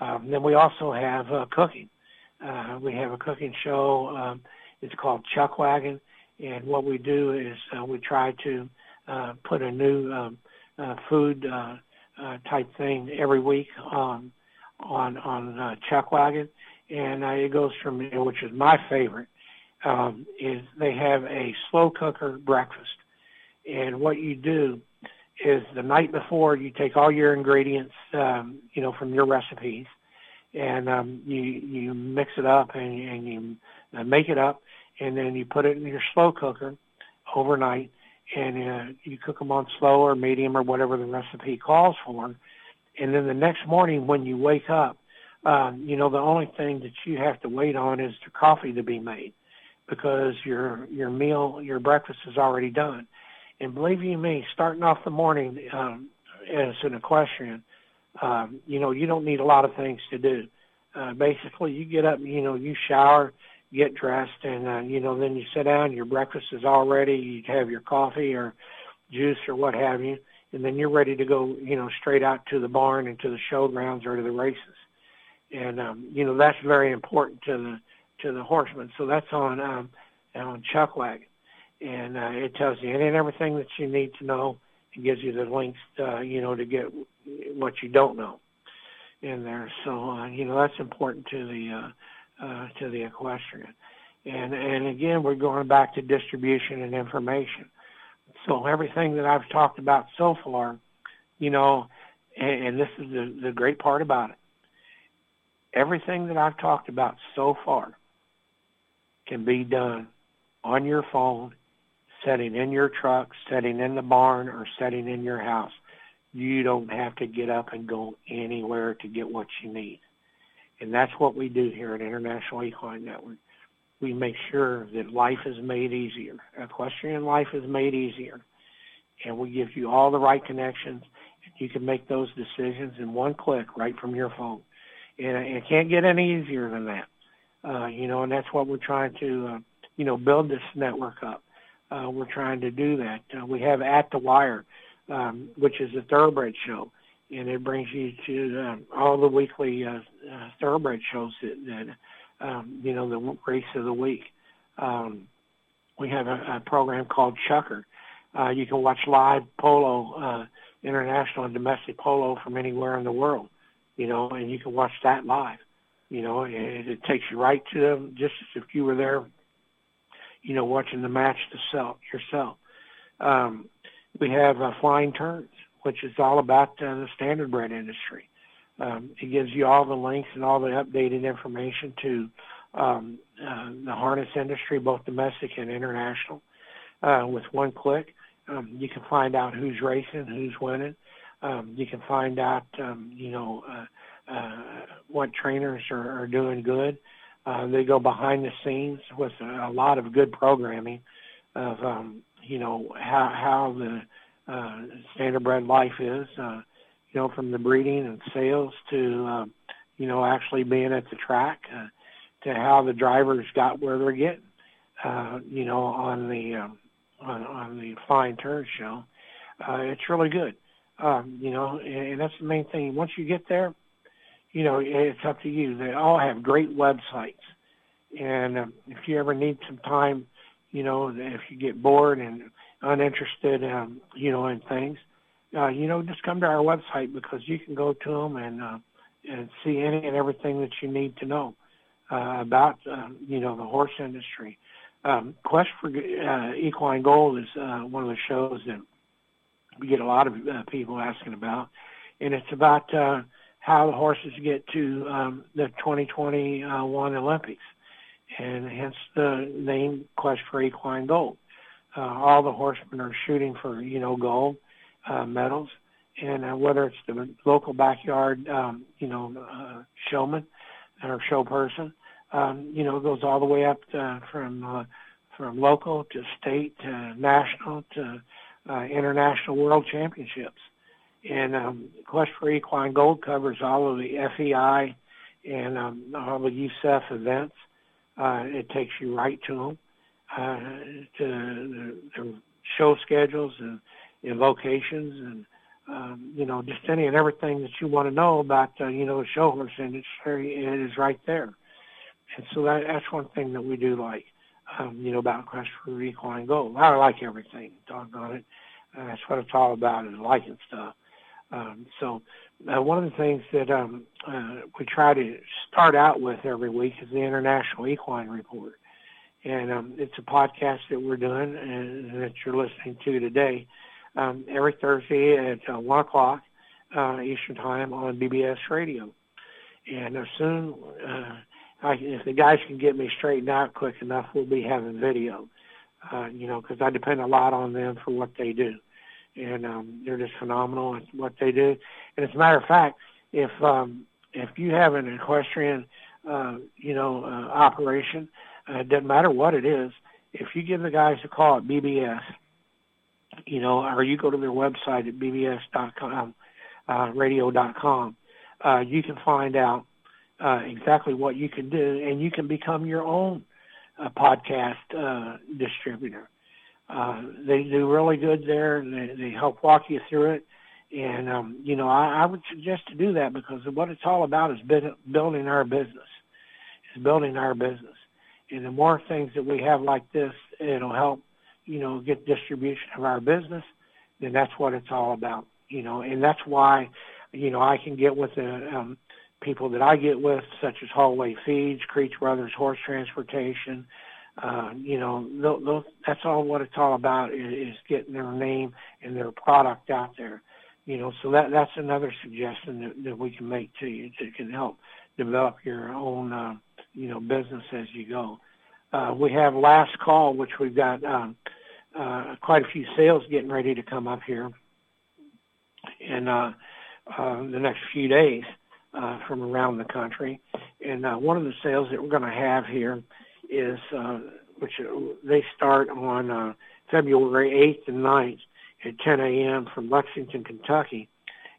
S2: Um, then we also have uh, cooking. Uh, we have a cooking show. Um, it's called Chuck Wagon, and what we do is uh, we try to uh, put a new um, uh, food uh, uh, type thing every week on on on uh, Chuck Wagon, and uh, it goes from which is my favorite. Um, is they have a slow cooker breakfast, and what you do is the night before you take all your ingredients, um, you know, from your recipes, and um, you you mix it up and, and you uh, make it up, and then you put it in your slow cooker overnight, and uh, you cook them on slow or medium or whatever the recipe calls for. And then the next morning when you wake up, um, you know the only thing that you have to wait on is the coffee to be made, because your your meal your breakfast is already done. And believe you me, starting off the morning um, as an equestrian um, you know, you don't need a lot of things to do. Uh, basically, you get up, you know, you shower, get dressed, and uh, you know, then you sit down. Your breakfast is all ready. You have your coffee or juice or what have you, and then you're ready to go, you know, straight out to the barn and to the showgrounds or to the races. And um, you know, that's very important to the to the horsemen. So that's on um, on Chuck Wagon. and uh, it tells you any and everything that you need to know. It gives you the links, uh, you know, to get what you don't know in there. So uh, you know that's important to the uh, uh, to the equestrian. And and again, we're going back to distribution and information. So everything that I've talked about so far, you know, and, and this is the, the great part about it. Everything that I've talked about so far can be done on your phone, setting in your truck, setting in the barn, or setting in your house. You don't have to get up and go anywhere to get what you need. And that's what we do here at International Equine Network. We make sure that life is made easier. Equestrian life is made easier. And we give you all the right connections. You can make those decisions in one click right from your phone. And it can't get any easier than that. Uh, you know, and that's what we're trying to, uh, you know, build this network up. Uh, we're trying to do that. Uh, we have At the Wire, um, which is a thoroughbred show, and it brings you to um, all the weekly uh, uh, thoroughbred shows that, that um, you know, the race of the week. Um, we have a, a program called Chukker. Uh, you can watch live polo, uh, international and domestic polo from anywhere in the world, you know, and you can watch that live. You know, it, it takes you right to them, just as if you were there, you know, watching the match to sell yourself. Um, we have uh, Flying Turns, which is all about uh, the standardbred industry. Um, it gives you all the links and all the updated information to um, uh, the harness industry, both domestic and international. Uh, with one click, um, you can find out who's racing, who's winning. Um, you can find out, um, you know, uh, uh, what trainers are, are doing good. Uh, they go behind the scenes with a, a lot of good programming of um, you know how how the uh, standardbred life is. Uh, you know, from the breeding and sales to uh, you know actually being at the track uh, to how the drivers got where they're getting. Uh, you know, on the um, on, on the flying turn show, uh, it's really good. Um, you know, and, and that's the main thing. Once you get there, you know, it's up to you. They all have great websites. And um, if you ever need some time, you know, if you get bored and uninterested, um, you know, in things, uh, you know, just come to our website because you can go to them and uh, and see any and everything that you need to know uh, about, um, you know, the horse industry. Um, Quest for uh, Equine Gold is uh, one of the shows that we get a lot of uh, people asking about, and it's about uh, how the horses get to um, the 2021 Olympics, and hence the name Quest for Equine Gold. Uh, all the horsemen are shooting for you know gold uh, medals, and uh, whether it's the local backyard um, you know uh, showman or show person, um, you know goes all the way up to, from uh, from local to state to national to uh, international world championships. And um, Quest for Equine Gold covers all of the FEI and um, all the USEF events. Uh, it takes you right to them, uh, to the, the show schedules and, and locations and, um, you know, just any and everything that you want to know about, uh, you know, the show horse industry, it is right there. And so that, that's one thing that we do like, um, you know, about Quest for Equine Gold. I like everything, doggone it. Uh, that's what it's all about is liking stuff. Um, so uh, one of the things that um, uh, we try to start out with every week is the International Equine Report. And um, it's a podcast that we're doing and that you're listening to today um, every Thursday at uh, 1 o'clock uh, Eastern Time on BBS Radio. And as soon, uh, I, if the guys can get me straightened out quick enough, we'll be having video, uh, you know, because I depend a lot on them for what they do and um, they're just phenomenal at what they do. And as a matter of fact, if um, if you have an equestrian, uh, you know, uh, operation, uh, it doesn't matter what it is. If you give the guys a call at BBS, you know, or you go to their website at bbs.com, uh, radio.com, uh, you can find out uh, exactly what you can do, and you can become your own uh, podcast uh, distributor. Uh, they do really good there, and they, they help walk you through it. And um, you know, I, I would suggest to do that because what it's all about is building our business. Is building our business, and the more things that we have like this, it'll help you know, get distribution of our business, then that's what it's all about, you know, and that's why, you know, I can get with the um, people that I get with, such as Hallway Feeds, Creech Brothers Horse Transportation, uh, you know, those, those, that's all what it's all about is, is getting their name and their product out there. You know, so that that's another suggestion that, that we can make to you that can help develop your own, uh, you know, business as you go. Uh, we have last call, which we've got um, uh, quite a few sales getting ready to come up here in uh, uh, the next few days uh, from around the country. And uh, one of the sales that we're going to have here is, uh, which uh, they start on uh, February 8th and 9th at 10 a.m. from Lexington, Kentucky.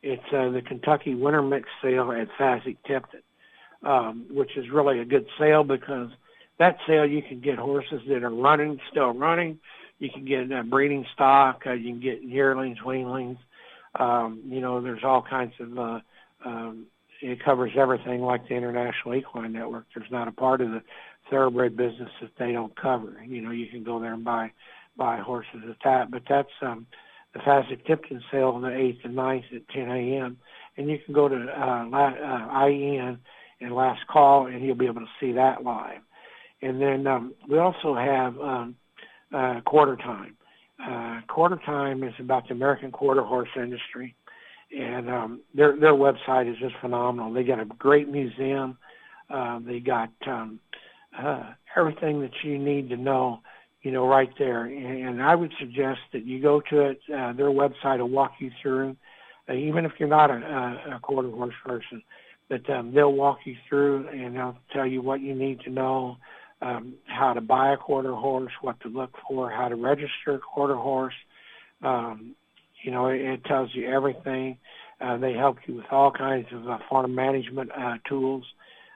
S2: It's uh, the Kentucky Winter Mix Sale at Fasig-Tipton, um, which is really a good sale because that sale you can get horses that are running, still running. You can get uh, breeding stock. Uh, you can get yearlings, weanlings. Um, you know, there's all kinds of. Uh, um, it covers everything like the International Equine Network. There's not a part of the thoroughbred business that they don't cover. You know, you can go there and buy buy horses at that. But that's um, the Fasig-Tipton sale on the 8th and 9th at 10 a.m. And you can go to uh, uh, IEN and last call, and you'll be able to see that live. And then um, we also have um, uh, quarter time. Uh, quarter time is about the American quarter horse industry, and um, their their website is just phenomenal. They got a great museum. Uh, they got um, uh, everything that you need to know, you know, right there. And, and I would suggest that you go to it. Uh, their website will walk you through, uh, even if you're not a, a, a quarter horse person. But um, they'll walk you through and they'll tell you what you need to know, um, how to buy a quarter horse, what to look for, how to register a quarter horse. Um, you know, it, it tells you everything. Uh, they help you with all kinds of uh, farm management uh, tools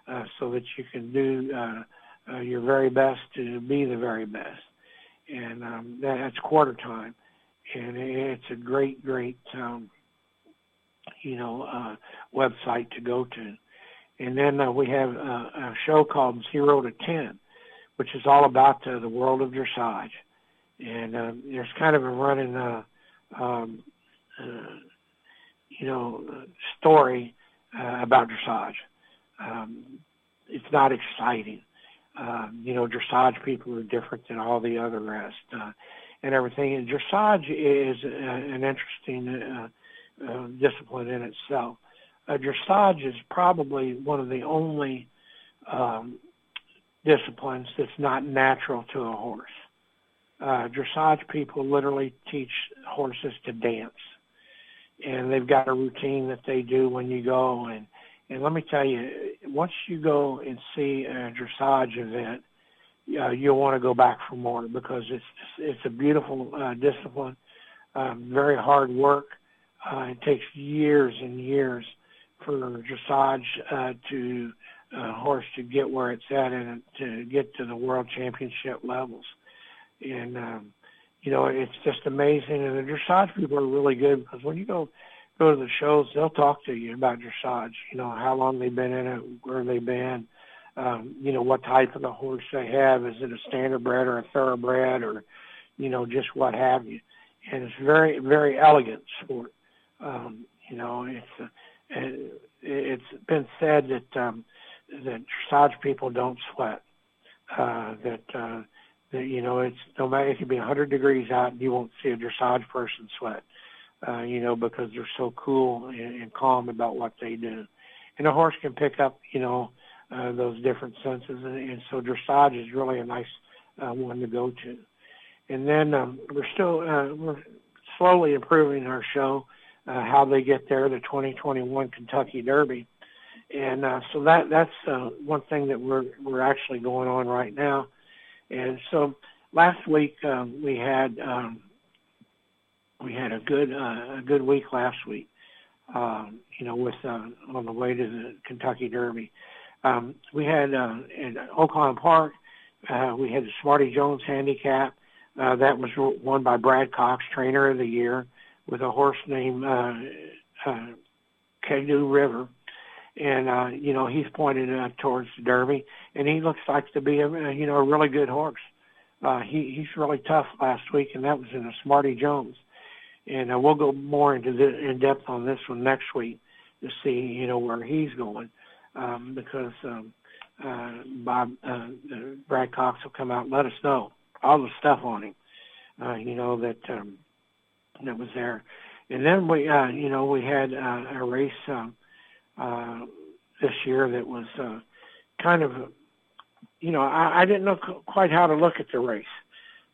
S2: uh, so that you can do uh, uh, your very best to be the very best. And um, that's quarter time. And it's a great, great, um, you know, uh, website to go to. And then uh, we have a, a show called Zero to Ten, which is all about uh, the world of dressage. And uh, there's kind of a running, uh, um, uh, you know, story uh, about dressage. Um, it's not exciting um, you know, dressage people are different than all the other rest uh, and everything. And dressage is uh, an interesting uh, uh, discipline in itself. Uh, dressage is probably one of the only um, disciplines that's not natural to a horse. Uh, dressage people literally teach horses to dance, and they've got a routine that they do when you go and and let me tell you, once you go and see a dressage event, uh, you'll want to go back for more because it's it's a beautiful uh, discipline, um, very hard work. Uh, it takes years and years for dressage uh, to uh, horse to get where it's at and to get to the world championship levels. And um, you know, it's just amazing. And the dressage people are really good because when you go go to the shows, they'll talk to you about dressage. You know how long they've been in it, where they've been, um, you know what type of the horse they have. Is it a standardbred or a thoroughbred, or you know just what have you? And it's very very elegant sport. Um, you know it's uh, it's been said that um, that dressage people don't sweat. Uh, that uh, that you know it's no matter it could be 100 degrees out, and you won't see a dressage person sweat uh, you know, because they're so cool and, and calm about what they do. And a horse can pick up, you know, uh, those different senses, and, and so dressage is really a nice uh, one to go to. And then um, we're still uh, we're slowly improving our show, uh, how they get there, the 2021 Kentucky Derby, and uh, so that that's uh, one thing that we're we're actually going on right now. And so last week um, we had um, we had a good uh, a good week last week. Um, you know, with uh, on the way to the Kentucky Derby, um, we had uh, in Oaklawn Park. Uh, we had the Smarty Jones Handicap. Uh, that was won by Brad Cox, Trainer of the Year, with a horse named uh, uh, Caddo River. And uh, you know he's pointed uh, towards Derby, and he looks like to be a you know a really good horse. Uh, he he's really tough last week, and that was in a Smarty Jones. And uh, we'll go more into the, in depth on this one next week to see you know where he's going um, because um, uh, Bob uh, uh, Brad Cox will come out and let us know all the stuff on him. Uh, you know that um, that was there, and then we uh, you know we had uh, a race um, uh, this year that was uh, kind of you know I, I didn't know quite how to look at the race.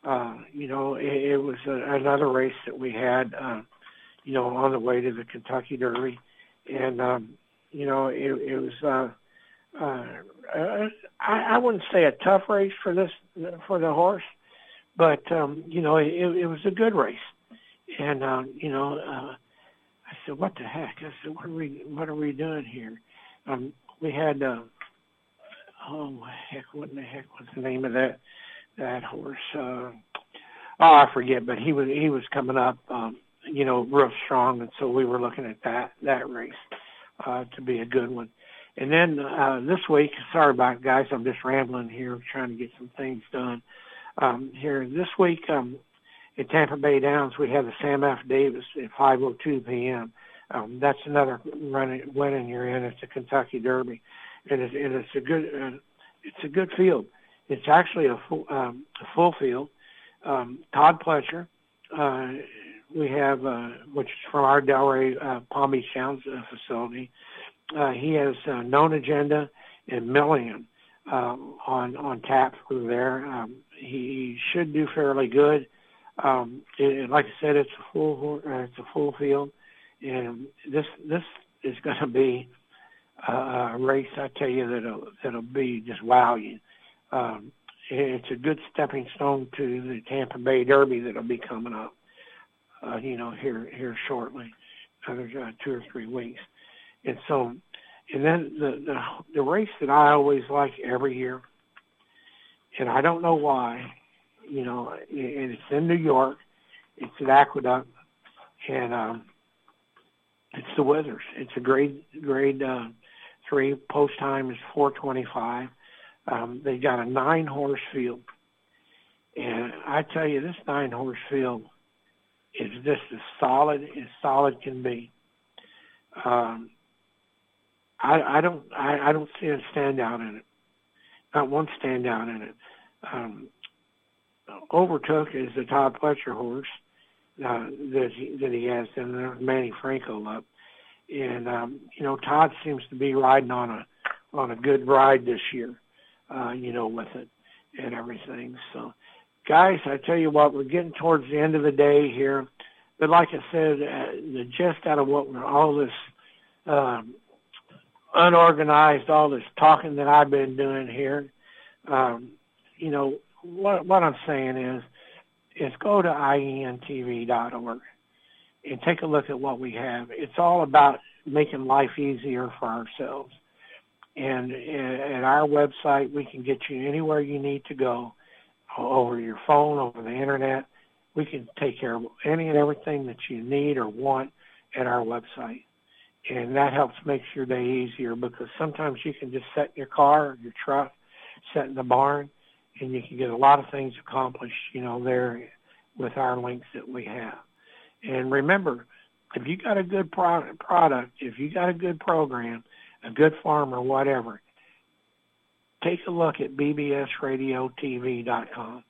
S2: Uh, you know it, it was a, another race that we had uh, you know on the way to the Kentucky Derby, and um, you know it, it was. Uh, uh, uh, I, I wouldn't say a tough race for this for the horse, but um, you know it, it was a good race, and uh, you know uh, I said, "What the heck?" I said, "What are we What are we doing here?" Um, we had uh, oh heck, what in the heck was the name of that that horse? Uh, oh, I forget, but he was he was coming up, um, you know, real strong, and so we were looking at that that race uh, to be a good one. And then uh, this week, sorry about it, guys, I'm just rambling here, trying to get some things done. Um, here this week um, at Tampa Bay Downs, we have the Sam F. Davis at 5:02 p.m. Um, that's another running winning you're in. It's a Kentucky Derby, and it's, and it's a good uh, it's a good field. It's actually a full um, a full field. Um, Todd Pletcher, uh, we have uh, which is from our Delray uh, Palm Beach Downs uh, facility uh, he has uh, known agenda and million um, on on tap through there. Um, he should do fairly good. Um, it, like I said, it's a full uh, it's a full field, and this this is going to be a race. I tell you that'll that'll be just wow you. Um, it's a good stepping stone to the Tampa Bay Derby that'll be coming up. Uh, you know, here here shortly, another uh, two or three weeks. And so, and then the, the the race that I always like every year, and I don't know why, you know, and it's in New York, it's at Aqueduct, and um, it's the Withers. It's a grade grade uh, three. Post time is 425. Um, they got a nine horse field, and I tell you, this nine horse field is just as solid as solid can be. Um, I, I don't I, I don't see a standout in it. Not one standout in it. Um, Overtook is the Todd Pletcher horse uh, that he, that he has, and there's Manny Franco up. And um, you know, Todd seems to be riding on a on a good ride this year. Uh, you know, with it and everything. So, guys, I tell you what, we're getting towards the end of the day here. But like I said, uh, the gist out of what we're all this um, unorganized, all this talking that I've been doing here. Um, you know, what, what I'm saying is, is go to ientv.org and take a look at what we have. It's all about making life easier for ourselves. And at our website, we can get you anywhere you need to go over your phone, over the internet. We can take care of any and everything that you need or want at our website and that helps makes your day easier because sometimes you can just set in your car or your truck, set in the barn, and you can get a lot of things accomplished, you know, there with our links that we have. And remember, if you got a good product, product, if you got a good program, a good farm or whatever, take a look at bbsradiotv.com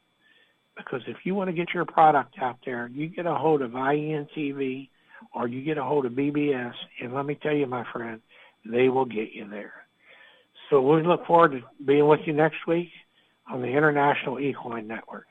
S2: because if you want to get your product out there, you get a hold of INTV or you get a hold of BBS, and let me tell you, my friend, they will get you there. So we look forward to being with you next week on the International Equine Network.